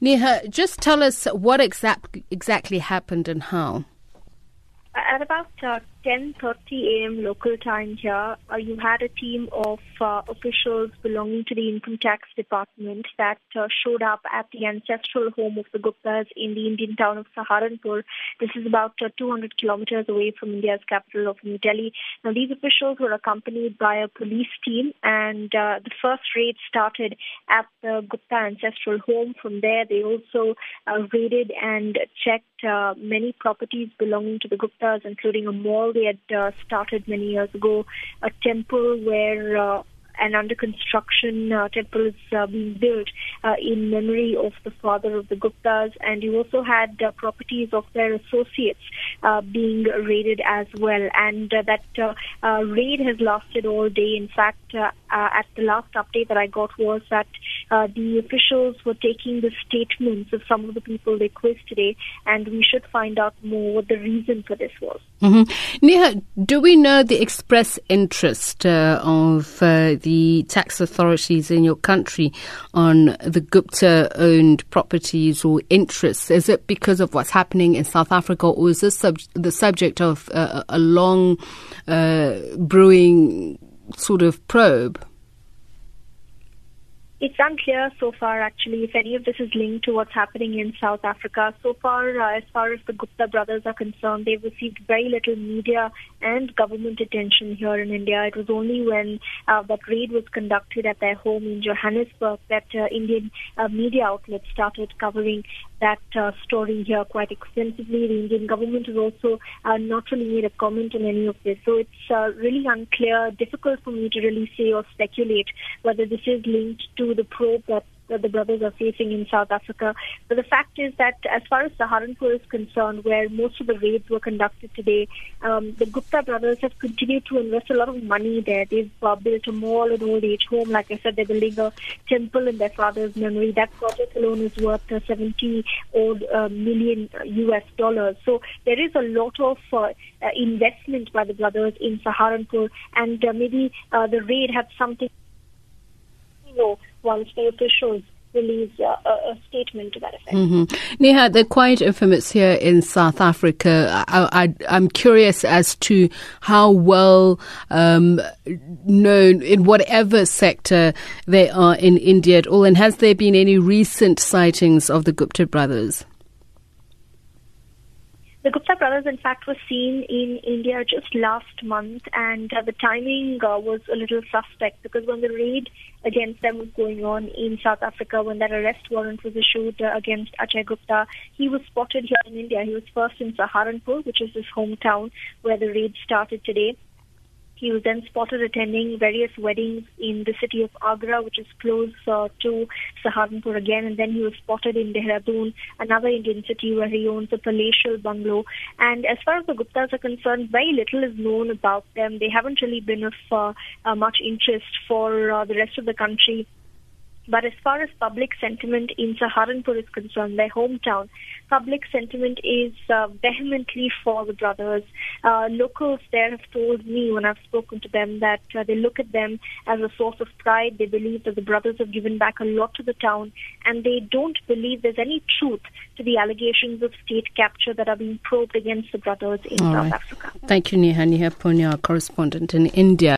Neha, just tell us what exact, exactly happened and how. At about uh, 10:30 a.m. local time here, uh, you had a team of uh, officials belonging to the income tax department that uh, showed up at the ancestral home of the Guptas in the Indian town of Saharanpur. This is about uh, 200 kilometers away from India's capital of New Delhi. Now, these officials were accompanied by a police team, and uh, the first raid started at the Gupta ancestral home. From there, they also uh, raided and checked many properties belonging to the Guptas, including a mall they had uh, started many years ago, a temple where uh, an under construction uh, temple is uh, being built uh, in memory of the father of the Guptas, and you also had uh, properties of their associates uh, being raided as well. And uh, that raid has lasted all day. In fact, at the last update that I got was that the officials were taking the statements of some of the people they quizzed today, and we should find out more what the reason for this was. Mm-hmm. Neha, do we know the express interest of the tax authorities in your country on the Gupta owned properties or interests? Is it because of what's happening in South Africa, or is this sub- the subject of uh, a long uh, brewing sort of probe? It's unclear so far, actually, if any of this is linked to what's happening in South Africa. So far, uh, as far as the Gupta brothers are concerned, they've received very little media and government attention here in India. It was only when uh, that raid was conducted at their home in Johannesburg that uh, Indian uh, media outlets started covering that uh, story here quite extensively. The Indian government has also uh, not really made a comment on any of this. So it's really unclear, difficult for me to really say or speculate whether this is linked to the probe that that the brothers are facing in South Africa. But the fact is that as far as Saharanpur is concerned, where most of the raids were conducted today, um, the Gupta brothers have continued to invest a lot of money there. They've uh, built a mall, an old age home. Like I said, they're building a temple in their father's memory. That project alone is worth uh, 70 odd uh, million US dollars. So there is a lot of uh, uh, investment by the brothers in Saharanpur, and uh, maybe the raid had something, you know, once the officials release uh, a, statement to that effect. Mm-hmm. Neha, they're quite infamous here in South Africa. I, am curious as to how well um, known in whatever sector they are in India at all, and has there been any recent sightings of the Gupta brothers? The Gupta brothers, in fact, were seen in India just last month, and uh, the timing uh, was a little suspect because when the raid against them was going on in South Africa, when that arrest warrant was issued uh, against Ajay Gupta, he was spotted here in India. He was first in Saharanpur, which is his hometown, where the raid started today. He was then spotted attending various weddings in the city of Agra, which is close uh, to Saharanpur again. And then he was spotted in Dehradun, another Indian city where he owns a palatial bungalow. And as far as the Guptas are concerned, very little is known about them. They haven't really been of uh, uh, much interest for uh, the rest of the country but as far as public sentiment in Saharanpur is concerned, their hometown, public sentiment is uh, vehemently for the brothers. Uh, locals there have told me when I've spoken to them that uh, they look at them as a source of pride. They believe that the brothers have given back a lot to the town, and they don't believe there's any truth to the allegations of state capture that are being probed against the brothers in All South right. Africa. Thank you, Neha. Neha Punya, correspondent in India.